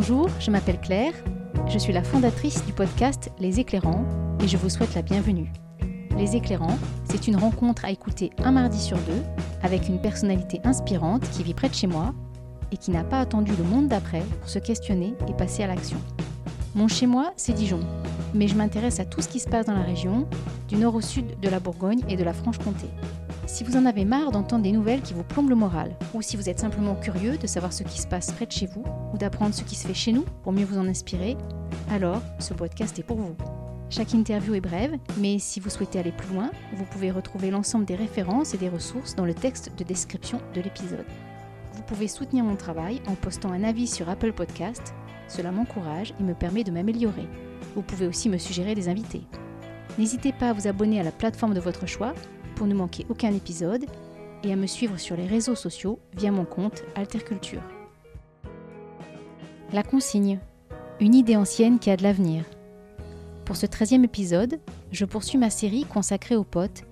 Bonjour, je m'appelle Claire, je suis la fondatrice du podcast Les Éclairants et je vous souhaite la bienvenue. Les Éclairants, c'est une rencontre à écouter un mardi sur deux avec une personnalité inspirante qui vit près de chez moi et qui n'a pas attendu le monde d'après pour se questionner et passer à l'action. Mon chez moi, c'est Dijon, mais je m'intéresse à tout ce qui se passe dans la région, du nord au sud de la Bourgogne et de la Franche-Comté. Si vous en avez marre d'entendre des nouvelles qui vous plombent le moral, ou si vous êtes simplement curieux de savoir ce qui se passe près de chez vous, ou d'apprendre ce qui se fait chez nous pour mieux vous en inspirer, alors ce podcast est pour vous. Chaque interview est brève, mais si vous souhaitez aller plus loin, vous pouvez retrouver l'ensemble des références et des ressources dans le texte de description de l'épisode. Vous pouvez soutenir mon travail en postant un avis sur Apple Podcast. Cela m'encourage et me permet de m'améliorer. Vous pouvez aussi me suggérer des invités. N'hésitez pas à vous abonner à la plateforme de votre choix pour ne manquer aucun épisode et à me suivre sur les réseaux sociaux via mon compte Alterculture. La consigne. Une idée ancienne qui a de l'avenir. Pour ce 13e épisode, je poursuis ma série consacrée aux potes,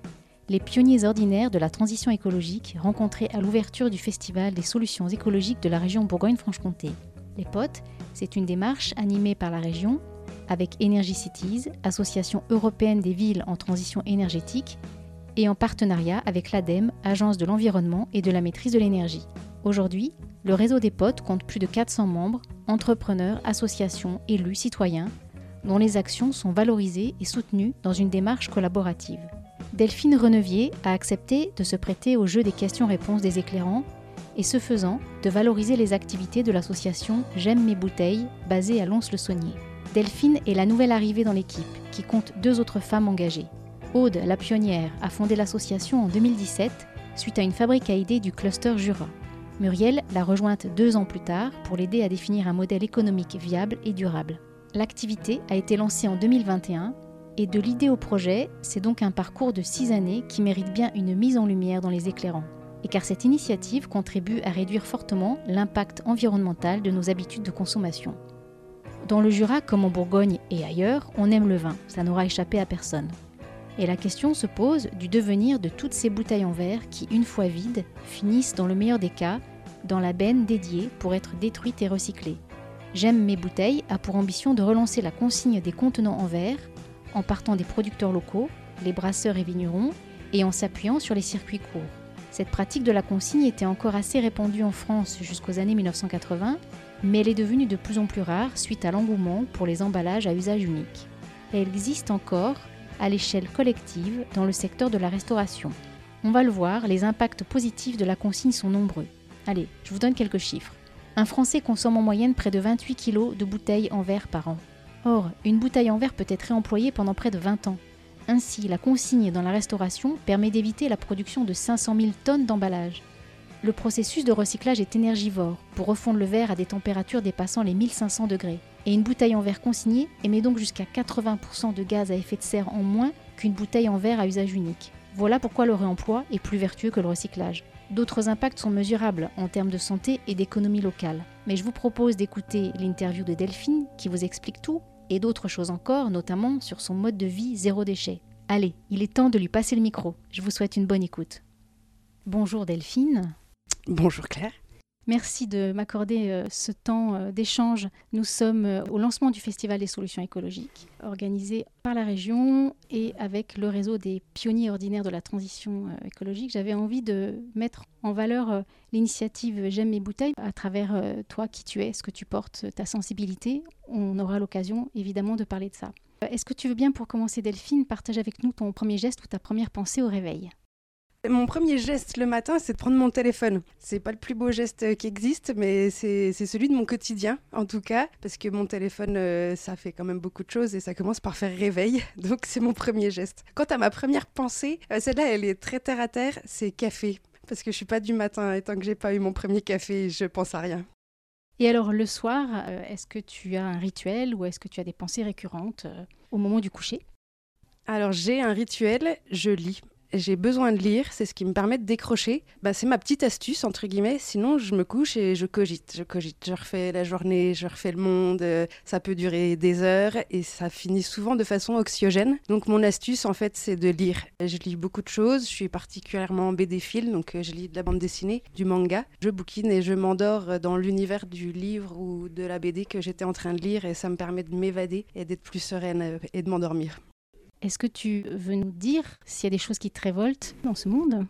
les pionniers ordinaires de la transition écologique rencontrés à l'ouverture du Festival des solutions écologiques de la région Bourgogne-Franche-Comté. Les potes, c'est une démarche animée par la région avec Energy Cities, association européenne des villes en transition énergétique, et en partenariat avec l'ADEME, Agence de l'environnement et de la maîtrise de l'énergie. Aujourd'hui, le réseau des potes compte plus de 400 membres, entrepreneurs, associations, élus, citoyens, dont les actions sont valorisées et soutenues dans une démarche collaborative. Delphine Renevier a accepté de se prêter au jeu des questions-réponses des éclairants et ce faisant, de valoriser les activités de l'association J'aime mes bouteilles, basée à Lons-le-Saunier. Delphine est la nouvelle arrivée dans l'équipe, qui compte deux autres femmes engagées. Aude, la pionnière, a fondé l'association en 2017 suite à une fabrique à idées du cluster Jura. Muriel l'a rejointe deux ans plus tard pour l'aider à définir un modèle économique viable et durable. L'activité a été lancée en 2021 et de l'idée au projet, c'est donc un parcours de six années qui mérite bien une mise en lumière dans les éclairants. Et car cette initiative contribue à réduire fortement l'impact environnemental de nos habitudes de consommation. Dans le Jura comme en Bourgogne et ailleurs, on aime le vin, ça n'aura échappé à personne. Et la question se pose du devenir de toutes ces bouteilles en verre qui, une fois vides, finissent dans le meilleur des cas dans la benne dédiée pour être détruites et recyclées. J'aime mes bouteilles a pour ambition de relancer la consigne des contenants en verre en partant des producteurs locaux, les brasseurs et vignerons, et en s'appuyant sur les circuits courts. Cette pratique de la consigne était encore assez répandue en France jusqu'aux années 1980, mais elle est devenue de plus en plus rare suite à l'engouement pour les emballages à usage unique. elle existe encore à l'échelle collective dans le secteur de la restauration. On va le voir, les impacts positifs de la consigne sont nombreux. Allez, je vous donne quelques chiffres. Un Français consomme en moyenne près de 28 kg de bouteilles en verre par an. Or, une bouteille en verre peut être réemployée pendant près de 20 ans. Ainsi, la consigne dans la restauration permet d'éviter la production de 500 000 tonnes d'emballage. Le processus de recyclage est énergivore pour refondre le verre à des températures dépassant les 1500 degrés. Et une bouteille en verre consignée émet donc jusqu'à 80% de gaz à effet de serre en moins qu'une bouteille en verre à usage unique. Voilà pourquoi le réemploi est plus vertueux que le recyclage. D'autres impacts sont mesurables en termes de santé et d'économie locale. Mais je vous propose d'écouter l'interview de Delphine qui vous explique tout et d'autres choses encore, notamment sur son mode de vie zéro déchet. Allez, il est temps de lui passer le micro. Je vous souhaite une bonne écoute. Bonjour Delphine. Bonjour Claire. Merci de m'accorder euh, ce temps euh, d'échange. Nous sommes euh, au lancement du Festival des solutions écologiques, organisé par la région et avec le réseau des pionniers ordinaires de la transition écologique. J'avais envie de mettre en valeur l'initiative J'aime mes bouteilles à travers toi qui tu es, ce que tu portes, ta sensibilité. On aura l'occasion évidemment de parler de ça. Est-ce que tu veux bien, pour commencer, Delphine, partager avec nous ton premier geste ou ta première pensée au réveil? Mon premier geste le matin, c'est de prendre mon téléphone. C'est pas le plus beau geste qui existe, mais c'est celui de mon quotidien, en tout cas, parce que mon téléphone, euh, ça fait quand même beaucoup de choses et ça commence par faire réveil. Donc, c'est mon premier geste. Quant à ma première pensée, euh, celle-là, elle est très terre à terre, c'est café. Parce que je suis pas du matin et tant que j'ai pas eu mon premier café, je pense à rien. Et alors, le soir, euh, est-ce que tu as un rituel ou est-ce que tu as des pensées récurrentes au moment du coucher? Alors, j'ai un rituel, je lis j'ai besoin de lire, c'est ce qui me permet de décrocher. Bah, c'est ma petite astuce, entre guillemets. Sinon, je me couche et je cogite. Je cogite, je refais la journée, je refais le monde. Euh, ça peut durer des heures et ça finit souvent de façon oxygène. Donc, mon astuce, en fait, c'est de lire. Je lis beaucoup de choses. Je suis particulièrement BD-phile, donc euh, je lis de la bande dessinée, du manga. Je bouquine et je m'endors dans l'univers du livre ou de la BD que j'étais en train de lire et ça me permet de m'évader et d'être plus sereine et de m'endormir. Est-ce que tu veux nous dire s'il y a des choses qui te révoltent dans ce monde?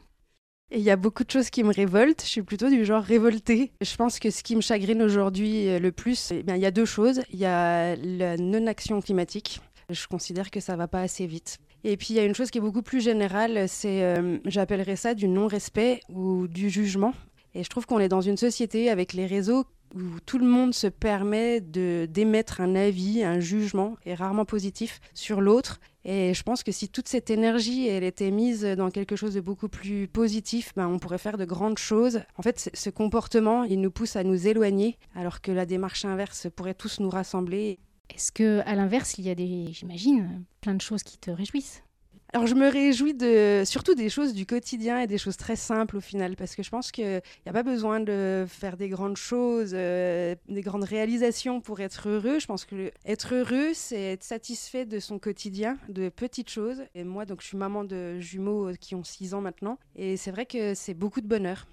Il y a beaucoup de choses qui me révoltent. Je suis plutôt du genre révoltée. Je pense que ce qui me chagrine aujourd'hui euh, le plus, eh il y a deux choses. Il y a la non-action climatique. Je considère que ça va pas assez vite. Et puis il y a une chose qui est beaucoup plus générale, c'est, euh, j'appellerais ça du non-respect ou du jugement. Et je trouve qu'on est dans une société avec les réseaux où tout le monde se permet de d'émettre un avis, un jugement, et rarement positif, sur l'autre. Et je pense que si toute cette énergie elle était mise dans quelque chose de beaucoup plus positif, ben, on pourrait faire de grandes choses. En fait, ce comportement, il nous pousse à nous éloigner, alors que la démarche inverse pourrait tous nous rassembler. Est-ce que, à l'inverse, il y a des, j'imagine, plein de choses qui te réjouissent? Alors je me réjouis de surtout des choses du quotidien et des choses très simples au final parce que je pense qu'il n'y a pas besoin de faire des grandes choses, euh, des grandes réalisations pour être heureux. Je pense que être heureux, c'est être satisfait de son quotidien, de petites choses. Et moi, donc je suis maman de jumeaux qui ont 6 ans maintenant et c'est vrai que c'est beaucoup de bonheur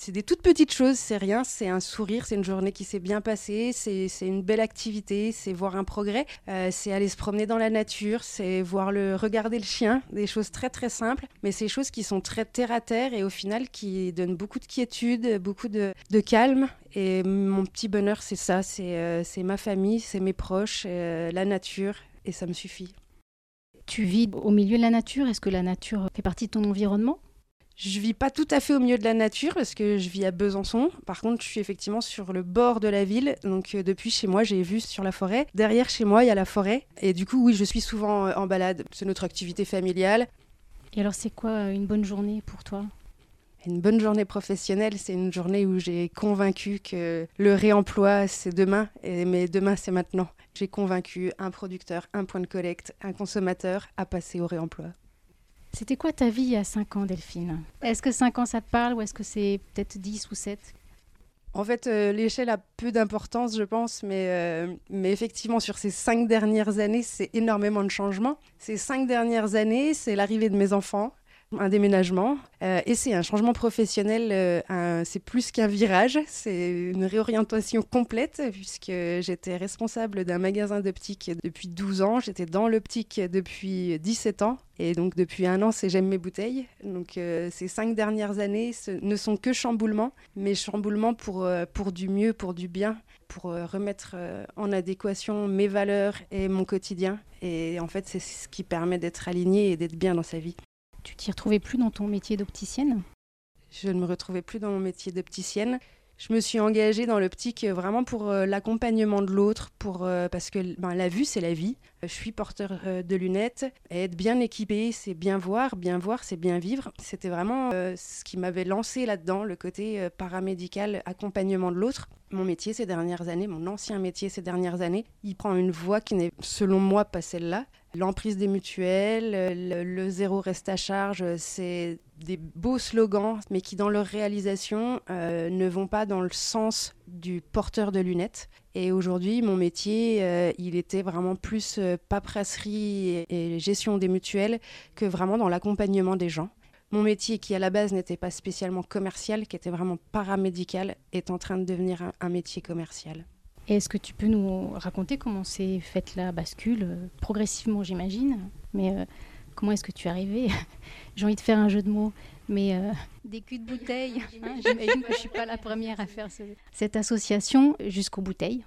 c'est des toutes petites choses, c'est rien, c'est un sourire, c'est une journée qui s'est bien passée, c'est une belle activité, c'est voir un progrès, euh, c'est aller se promener dans la nature, c'est voir le regarder le chien, des choses très très simples, mais ces choses qui sont très terre à terre et au final qui donnent beaucoup de quiétude, beaucoup de, calme. Et mon petit bonheur, c'est ça, c'est euh, ma famille, c'est mes proches, euh, la nature, et ça me suffit. Tu vis au milieu de la nature, est-ce que la nature fait partie de ton environnement? Je vis pas tout à fait au milieu de la nature parce que je vis à Besançon. Par contre, je suis effectivement sur le bord de la ville. Donc euh, depuis chez moi, j'ai vu sur la forêt. Derrière chez moi, il y a la forêt. Et du coup, oui, je suis souvent euh, en balade. C'est notre activité familiale. Et alors, c'est quoi euh, une bonne journée pour toi? Une bonne journée professionnelle, c'est une journée où j'ai convaincu que le réemploi, c'est demain, et, mais demain, c'est maintenant. J'ai convaincu un producteur, un point de collecte, un consommateur à passer au réemploi. C'était quoi ta vie à 5 ans, Delphine? Est-ce que 5 ans, ça te parle ou est-ce que c'est peut-être 10 ou 7 en fait, euh, l'échelle a peu d'importance, je pense, mais, euh, mais effectivement, sur ces cinq dernières années, c'est énormément de changements. Ces cinq dernières années, c'est l'arrivée de mes enfants, un déménagement. Euh, et c'est un changement professionnel, euh, c'est plus qu'un virage, c'est une réorientation complète, puisque j'étais responsable d'un magasin d'optique depuis 12 ans, j'étais dans l'optique depuis 17 ans. Et donc depuis un an, c'est J'aime mes bouteilles. Donc euh, ces cinq dernières années ce ne sont que chamboulements, mais chamboulements pour, pour du mieux, pour du bien, pour remettre en adéquation mes valeurs et mon quotidien. Et en fait, c'est ce qui permet d'être aligné et d'être bien dans sa vie. Tu t'y retrouvais plus dans ton métier d'opticienne? Je ne me retrouvais plus dans mon métier d'opticienne. Je me suis engagée dans l'optique euh, vraiment pour euh, l'accompagnement de l'autre, pour euh, parce que ben, la vue c'est la vie. Je suis porteur de lunettes. Et être bien équipé, c'est bien voir. Bien voir, c'est bien vivre. C'était vraiment ce qui m'avait lancé là-dedans, le côté paramédical, accompagnement de l'autre. Mon métier ces dernières années, mon ancien métier ces dernières années, il prend une voie qui n'est, selon moi, pas celle-là l'emprise des mutuelles, le, zéro reste à charge, c'est des beaux slogans, mais qui dans leur réalisation euh, ne vont pas dans le sens du porteur de lunettes. Et aujourd'hui, mon métier, euh, il était vraiment plus euh, paperasserie et, gestion des mutuelles que vraiment dans l'accompagnement des gens. Mon métier, qui à la base n'était pas spécialement commercial, qui était vraiment paramédical, est en train de devenir un métier commercial est-ce que tu peux nous raconter comment s'est faite la bascule euh, Progressivement, j'imagine? Mais euh, comment est-ce que tu es arrivé J'ai envie de faire un jeu de mots, mais euh, des culs de bouteille. Hein, j'imagine que je ne suis pas la première à faire cette association jusqu'aux bouteilles.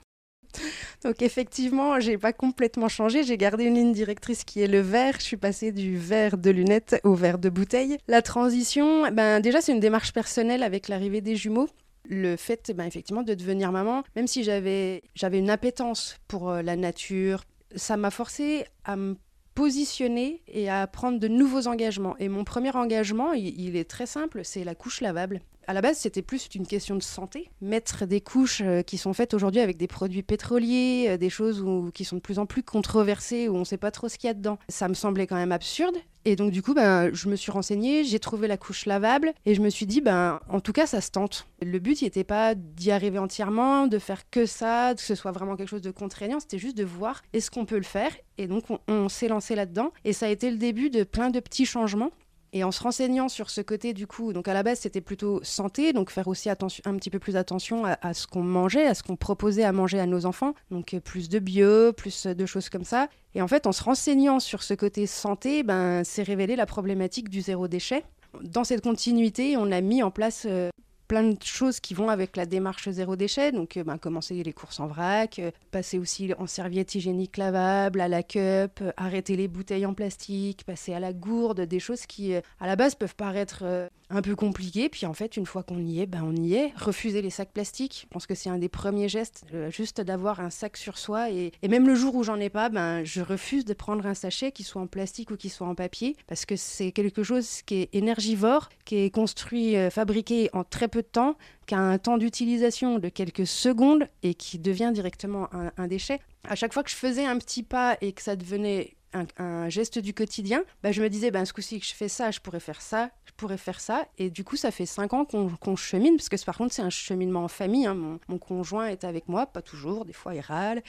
Donc effectivement, j'ai pas complètement changé. J'ai gardé une ligne directrice qui est le verre. Je suis passée du verre de lunettes au verre de bouteille. La transition, ben déjà c'est une démarche personnelle avec l'arrivée des jumeaux le fait ben, effectivement de devenir maman, même si j'avais une appétence pour euh, la nature, ça m'a forcé à me positionner et à prendre de nouveaux engagements. Et mon premier engagement, il, est très simple, c'est la couche lavable. À la base, c'était plus une question de santé. Mettre des couches euh, qui sont faites aujourd'hui avec des produits pétroliers, euh, des choses qui sont de plus en plus controversées, où on ne sait pas trop ce qu'il y a dedans, ça me semblait quand même absurde. Et donc du coup, ben, je me suis renseignée, j'ai trouvé la couche lavable et je me suis dit, ben, en tout cas, ça se tente. Le but n'était pas d'y arriver entièrement, de faire que ça, que ce soit vraiment quelque chose de contraignant, c'était juste de voir est-ce qu'on peut le faire? Et donc on, on s'est lancé là-dedans et ça a été le début de plein de petits changements. Et en se renseignant sur ce côté, du coup, donc à la base, c'était plutôt santé, donc faire aussi un petit peu plus attention à, ce qu'on mangeait, à ce qu'on proposait à manger à nos enfants. Donc euh, plus de bio, plus de choses comme ça. Et en fait, en se renseignant sur ce côté santé, ben, c'est révélé la problématique du zéro déchet. Dans cette continuité, on a mis en place euh, plein de choses qui vont avec la démarche zéro déchet. Donc, euh, ben, commencer les courses en vrac, euh, passer aussi en serviette hygiénique lavable, à la cup, euh, arrêter les bouteilles en plastique, passer à la gourde, des choses qui, à la base, peuvent paraître un peu compliquées. Puis, en fait, une fois qu'on y est, ben, on y est. Refuser les sacs plastiques. Je pense que c'est un des premiers gestes, juste d'avoir un sac sur soi. Et, même le jour où j'en ai pas, ben, je refuse de prendre un sachet qui soit en plastique ou qui soit en papier, parce que c'est quelque chose qui est énergivore, qui est construit, fabriqué en très peu de temps, qui a un temps d'utilisation de quelques secondes et qui devient directement un, déchet. À chaque fois que je faisais un petit pas et que ça devenait un, geste du quotidien, bah, je me disais, ben, ce coup-ci que je fais ça, je pourrais faire ça, je pourrais faire ça. Et du coup, ça fait cinq ans qu'on chemine, parce que par contre, c'est un cheminement en famille. Hein. Mon, conjoint est avec moi, pas toujours, des fois il râle,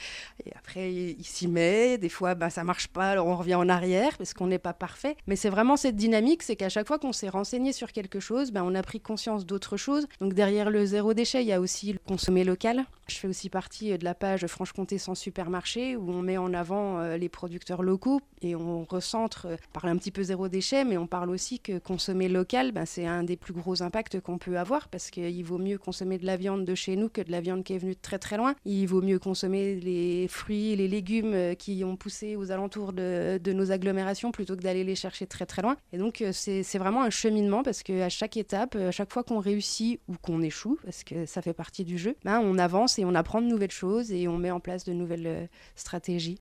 et après il, s'y met, des fois ben, ça marche pas, alors on revient en arrière, parce qu'on n'est pas parfait. Mais c'est vraiment cette dynamique, c'est qu'à chaque fois qu'on s'est renseigné sur quelque chose, ben, on a pris conscience d'autres choses. Donc derrière le zéro déchet, il y a aussi le consommer local. Je fais aussi partie euh, de la page Franche-Comté sans supermarché, où on met en avant euh, les producteurs locaux et on recentre, euh, parle un petit peu zéro déchet, mais on parle aussi que consommer local, ben, c'est un des plus gros impacts qu'on peut avoir parce qu'il vaut mieux consommer de la viande de chez nous que de la viande qui est venue de très très loin. Il vaut mieux consommer les fruits, les légumes qui ont poussé aux alentours de, nos agglomérations plutôt que d'aller les chercher très très loin. Et donc c'est vraiment un cheminement parce qu'à chaque étape, à chaque fois qu'on réussit ou qu'on échoue, parce que ça fait partie du jeu, ben, on avance et on apprend de nouvelles choses et on met en place de nouvelles stratégies.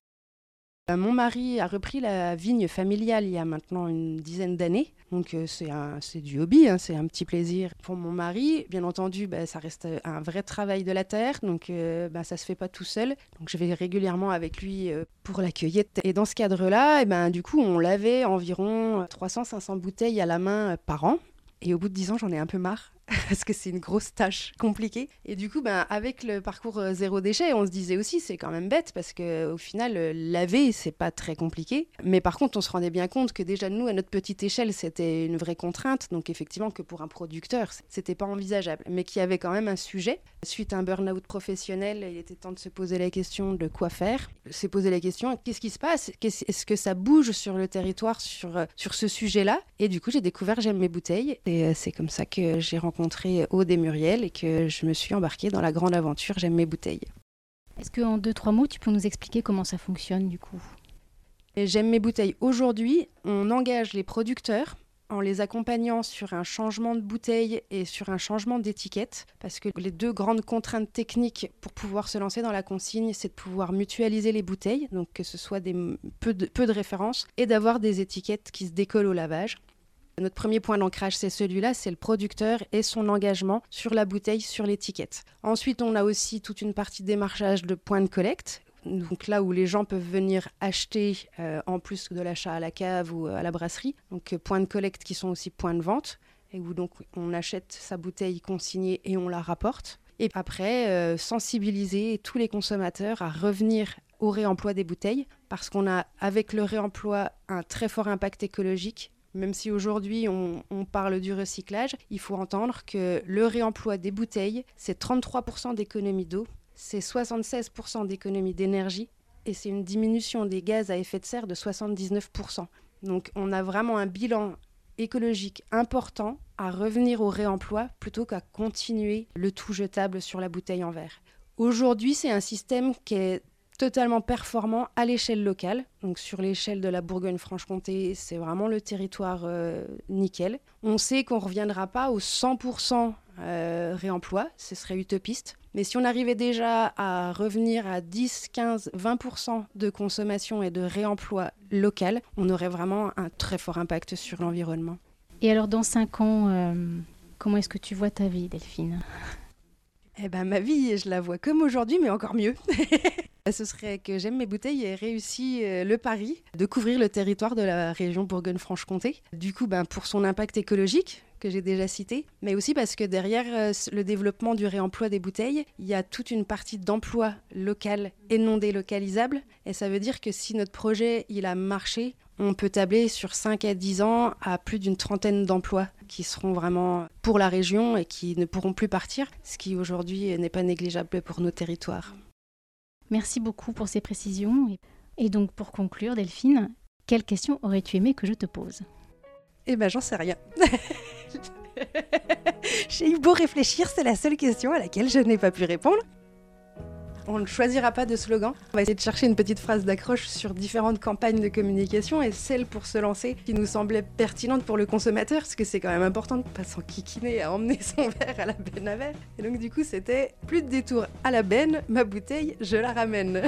Euh, mon mari a repris la vigne familiale il y a maintenant une dizaine d'années. Donc euh, c'est du hobby, hein, c'est un petit plaisir pour mon mari. Bien entendu, bah, ça reste un vrai travail de la terre, donc euh, bah, ça se fait pas tout seul. Donc je vais régulièrement avec lui pour la cueillette. Et dans ce cadre-là, eh ben, du coup, on lavait environ 300-500 bouteilles à la main par an. Et au bout de 10 ans, j'en ai un peu marre. parce que c'est une grosse tâche compliquée. Et du coup, ben, avec le parcours euh, zéro déchet, on se disait aussi c'est quand même bête parce que au final, euh, laver c'est pas très compliqué. Mais par contre, on se rendait bien compte que déjà nous, à notre petite échelle, c'était une vraie contrainte. Donc effectivement, que pour un producteur, c'était pas envisageable, mais qu'il y avait quand même un sujet. Suite à un burn-out professionnel, il était temps de se poser la question de quoi faire. C'est poser la question qu'est-ce qui se passe? Est-ce que ça bouge sur le territoire sur euh, sur ce sujet-là? Et du coup, j'ai découvert j'aime mes bouteilles et c'est comme ça que j'ai rencontré rencontré Aude et Muriel et que je me suis embarquée dans la grande aventure J'aime mes bouteilles. Est-ce qu'en deux, trois mots, tu peux nous expliquer comment ça fonctionne du coup? J'aime mes bouteilles. Aujourd'hui, on engage les producteurs en les accompagnant sur un changement de bouteille et sur un changement d'étiquette, parce que les deux grandes contraintes techniques pour pouvoir se lancer dans la consigne, c'est de pouvoir mutualiser les bouteilles, donc que ce soit des peu de, peu de références, et d'avoir des étiquettes qui se décollent au lavage. Notre premier point d'ancrage, c'est celui-là, c'est le producteur et son engagement sur la bouteille, sur l'étiquette. Ensuite, on a aussi toute une partie démarchage de points de collecte. Donc là où les gens peuvent venir acheter euh, en plus de l'achat à la cave ou à la brasserie. Donc euh, points de collecte qui sont aussi points de vente et où donc on achète sa bouteille consignée et on la rapporte. Et après, euh, sensibiliser tous les consommateurs à revenir au réemploi des bouteilles parce qu'on a avec le réemploi un très fort impact écologique même si aujourd'hui on, parle du recyclage, il faut entendre que le réemploi des bouteilles, c'est 33% d'économie d'eau, c'est 76% d'économie d'énergie et c'est une diminution des gaz à effet de serre de 79%. Donc on a vraiment un bilan écologique important à revenir au réemploi plutôt qu'à continuer le tout jetable sur la bouteille en verre. Aujourd'hui, c'est un système qui est totalement performant à l'échelle locale. Donc sur l'échelle de la Bourgogne-Franche-Comté, c'est vraiment le territoire euh, nickel. On sait qu'on ne reviendra pas au 100% euh, réemploi, ce serait utopiste. Mais si on arrivait déjà à revenir à 10, 15, 20% de consommation et de réemploi local, on aurait vraiment un très fort impact sur l'environnement. Et alors dans 5 ans, euh, Comment est-ce que tu vois ta vie, Delphine? Eh ben, ma vie, je la vois comme aujourd'hui, mais encore mieux. Ce serait que J'aime mes bouteilles ait réussi euh, le pari de couvrir le territoire de la région Bourgogne-Franche-Comté. Du coup, ben, pour son impact écologique, que j'ai déjà cité, mais aussi parce que derrière euh, le développement du réemploi des bouteilles, il y a toute une partie d'emploi local et non délocalisable. Et ça veut dire que si notre projet il a marché, on peut tabler sur 5 à 10 ans à plus d'une trentaine d'emplois qui seront vraiment pour la région et qui ne pourront plus partir, ce qui aujourd'hui n'est pas négligeable pour nos territoires. Merci beaucoup pour ces précisions. Et donc pour conclure, Delphine, quelle question aurais-tu aimé que je te pose? Eh ben, j'en sais rien. J'ai eu beau réfléchir, c'est la seule question à laquelle je n'ai pas pu répondre. On ne choisira pas de slogan. On va essayer de chercher une petite phrase d'accroche sur différentes campagnes de communication et celle pour se lancer qui nous semblait pertinente pour le consommateur, parce que c'est quand même important de ne pas s'enquiquiner à emmener son verre à la benne à verre. Et donc du coup, c'était plus de détour à la benne, ma bouteille, je la ramène.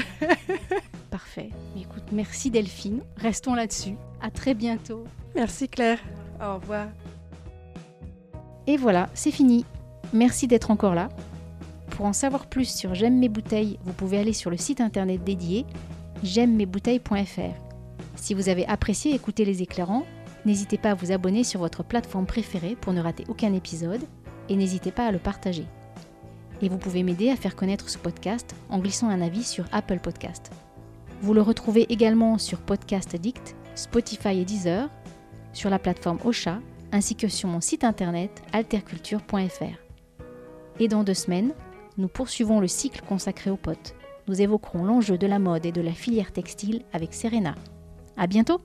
Parfait. Écoute, merci Delphine. Restons là-dessus. À très bientôt. Merci Claire. Au revoir. Et voilà, c'est fini. Merci d'être encore là. Pour en savoir plus sur J'aime mes bouteilles, vous pouvez aller sur le site internet dédié j'aime mes bouteilles.fr. Si vous avez apprécié écouter les éclairants, n'hésitez pas à vous abonner sur votre plateforme préférée pour ne rater aucun épisode et n'hésitez pas à le partager. Et vous pouvez m'aider à faire connaître ce podcast en glissant un avis sur Apple Podcast. Vous le retrouvez également sur Podcast Addict, Spotify et Deezer sur la plateforme Ocha ainsi que sur mon site internet alterculture.fr. Et dans deux semaines, nous poursuivons le cycle consacré aux potes. Nous évoquerons l'enjeu de la mode et de la filière textile avec Serena. À bientôt!